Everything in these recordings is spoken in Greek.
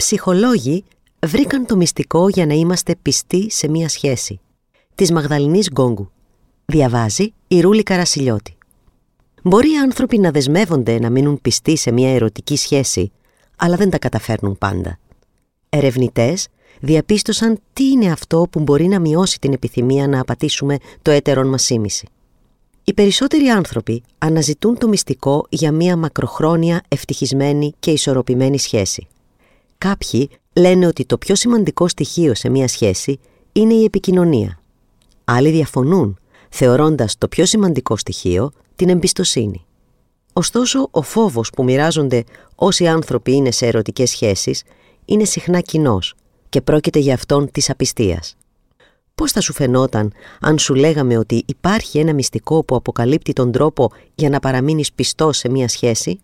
Ψυχολόγοι βρήκαν το μυστικό για να είμαστε πιστοί σε μία σχέση. Της Μαγδαληνής Γκόγκου. Διαβάζει η Ρούλη Καρασιλιώτη. Μπορεί οι άνθρωποι να δεσμεύονται να μείνουν πιστοί σε μία ερωτική σχέση, αλλά δεν τα καταφέρνουν πάντα. Ερευνητές διαπίστωσαν τι είναι αυτό που μπορεί να μειώσει την επιθυμία να απατήσουμε το έτερον μας σήμηση. Οι περισσότεροι άνθρωποι αναζητούν το μυστικό για μία μακροχρόνια, ευτυχισμένη και ισορροπημένη σχέση. Κάποιοι λένε ότι το πιο σημαντικό στοιχείο σε μία σχέση είναι η επικοινωνία. Άλλοι διαφωνούν, θεωρώντας το πιο σημαντικό στοιχείο την εμπιστοσύνη. Ωστόσο, ο φόβος που μοιράζονται όσοι άνθρωποι είναι σε ερωτικές σχέσεις είναι συχνά κοινός και πρόκειται για αυτόν της απιστίας. Πώς θα σου φαινόταν αν σου λέγαμε ότι υπάρχει ένα μυστικό που αποκαλύπτει τον τρόπο για να παραμείνεις πιστός σε μία σχέση;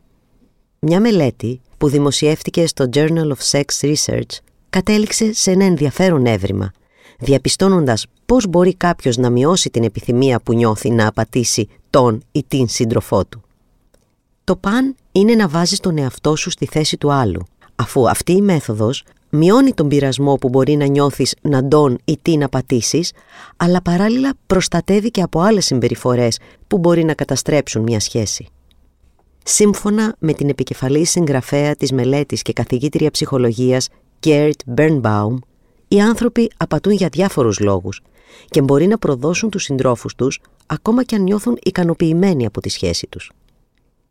Μια μελέτη που δημοσιεύτηκε στο Journal of Sex Research κατέληξε σε ένα ενδιαφέρον έβριμα, διαπιστώνοντας πώς μπορεί κάποιος να μειώσει την επιθυμία που νιώθει να απατήσει τον ή την σύντροφό του. Το παν είναι να βάζεις τον εαυτό σου στη θέση του άλλου, αφού αυτή η μέθοδος μειώνει τον πειρασμό που μπορεί να νιώθεις να τον ή τι να πατήσεις, αλλά παράλληλα προστατεύει και από άλλες συμπεριφορές που μπορεί να καταστρέψουν μια σχέση. Σύμφωνα με την επικεφαλή συγγραφέα της μελέτης και καθηγήτρια ψυχολογίας Gert Bernbaum, οι άνθρωποι απατούν για διάφορους λόγους και μπορεί να προδώσουν τους συντρόφους τους ακόμα και αν νιώθουν ικανοποιημένοι από τη σχέση τους.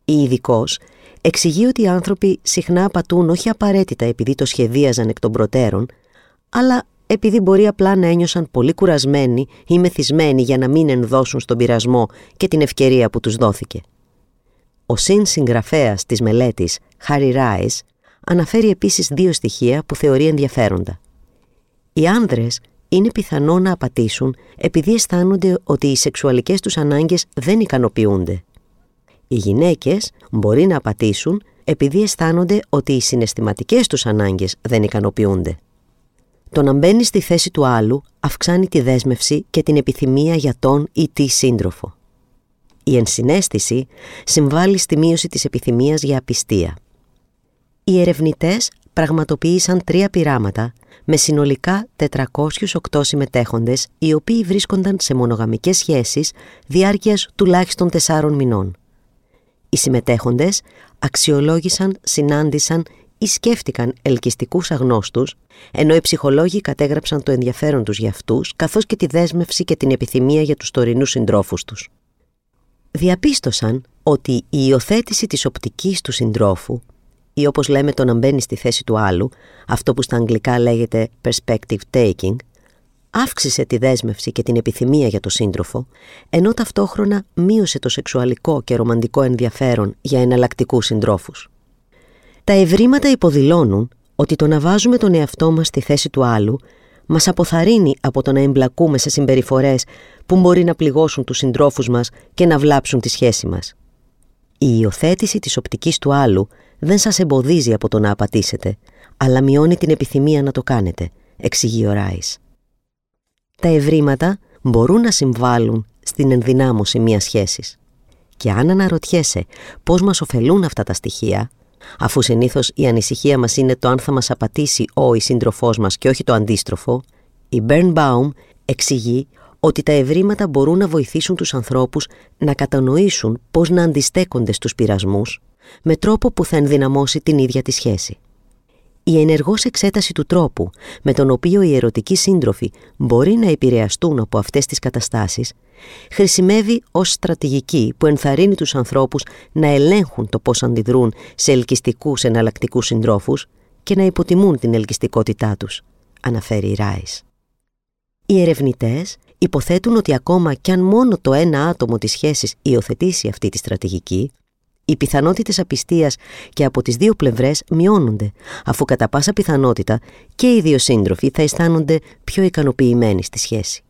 Η ειδικός εξηγεί ότι οι άνθρωποι συχνά απατούν όχι απαραίτητα επειδή το σχεδίαζαν εκ των προτέρων, αλλά επειδή μπορεί απλά να ένιωσαν πολύ κουρασμένοι ή μεθυσμένοι για να μην ενδώσουν στον πειρασμό και την ευκαιρία που τους δόθηκε. Ο συν συγγραφέας της μελέτης, Χάρι Ράις, αναφέρει επίσης δύο στοιχεία που θεωρεί ενδιαφέροντα. Οι άνδρες είναι πιθανό να απατήσουν επειδή αισθάνονται ότι οι σεξουαλικές τους ανάγκες δεν ικανοποιούνται οι γυναίκες μπορεί να απατήσουν επειδή αισθάνονται ότι οι συναισθηματικές τους ανάγκες δεν ικανοποιούνται. Το να μπαίνει στη θέση του άλλου αυξάνει τη δέσμευση και την επιθυμία για τον ή τη σύντροφο. Η ενσυναίσθηση συμβάλλει στη μείωση της επιθυμίας για απιστία. Οι ερευνητές πραγματοποίησαν τρία πειράματα με συνολικά 408 συμμετέχοντες οι οποίοι βρίσκονταν σε μονογαμικές σχέσεις διάρκειας τουλάχιστον 4 μηνών. Οι συμμετέχοντες αξιολόγησαν, συνάντησαν ή σκέφτηκαν ελκυστικούς αγνώστους, ενώ οι ψυχολόγοι κατέγραψαν το ενδιαφέρον τους για αυτούς, καθώς και τη δέσμευση και την επιθυμία για τους τωρινούς συντρόφους τους. Διαπίστωσαν ότι η υιοθέτηση της οπτικής του συντρόφου ή όπως λέμε το να μπαίνει στη θέση του άλλου, αυτό που στα αγγλικά λέγεται perspective taking, αύξησε τη δέσμευση και την επιθυμία για το σύντροφο, ενώ ταυτόχρονα μείωσε το σεξουαλικό και ρομαντικό ενδιαφέρον για εναλλακτικούς συντρόφους. Τα ευρήματα υποδηλώνουν ότι το να βάζουμε τον εαυτό μας στη θέση του άλλου μας αποθαρρύνει από το να εμπλακούμε σε συμπεριφορές που μπορεί να πληγώσουν τους συντρόφους μας και να βλάψουν τη σχέση μας. Η υιοθέτηση της οπτικής του άλλου δεν σας εμποδίζει από το να απατήσετε, αλλά μειώνει την επιθυμία να το κάνετε, εξηγεί ο Ράις τα ευρήματα μπορούν να συμβάλλουν στην ενδυνάμωση μιας σχέσης. Και αν αναρωτιέσαι πώς μας ωφελούν αυτά τα στοιχεία, αφού συνήθως η ανησυχία μας είναι το αν θα μας απατήσει ο ή σύντροφός μας και όχι το αντίστροφο, η Bernbaum εξηγεί ότι τα ευρήματα μπορούν να βοηθήσουν τους ανθρώπους να κατανοήσουν πώς να αντιστέκονται στους πειρασμούς με τρόπο που θα ενδυναμώσει την ίδια τη σχέση. Η ενεργός εξέταση του τρόπου με τον οποίο οι ερωτικοί σύντροφοι μπορεί να επηρεαστούν από αυτές τις καταστάσεις χρησιμεύει ως στρατηγική που ενθαρρύνει τους ανθρώπους να ελέγχουν το πώς αντιδρούν σε ελκυστικούς εναλλακτικούς συντρόφους και να υποτιμούν την ελκυστικότητά τους, αναφέρει η Ράις. Οι ερευνητές υποθέτουν ότι ακόμα κι αν μόνο το ένα άτομο της σχέσης υιοθετήσει αυτή τη στρατηγική, οι πιθανότητες απιστίας και από τις δύο πλευρές μειώνονται, αφού κατά πάσα πιθανότητα και οι δύο σύντροφοι θα αισθάνονται πιο ικανοποιημένοι στη σχέση.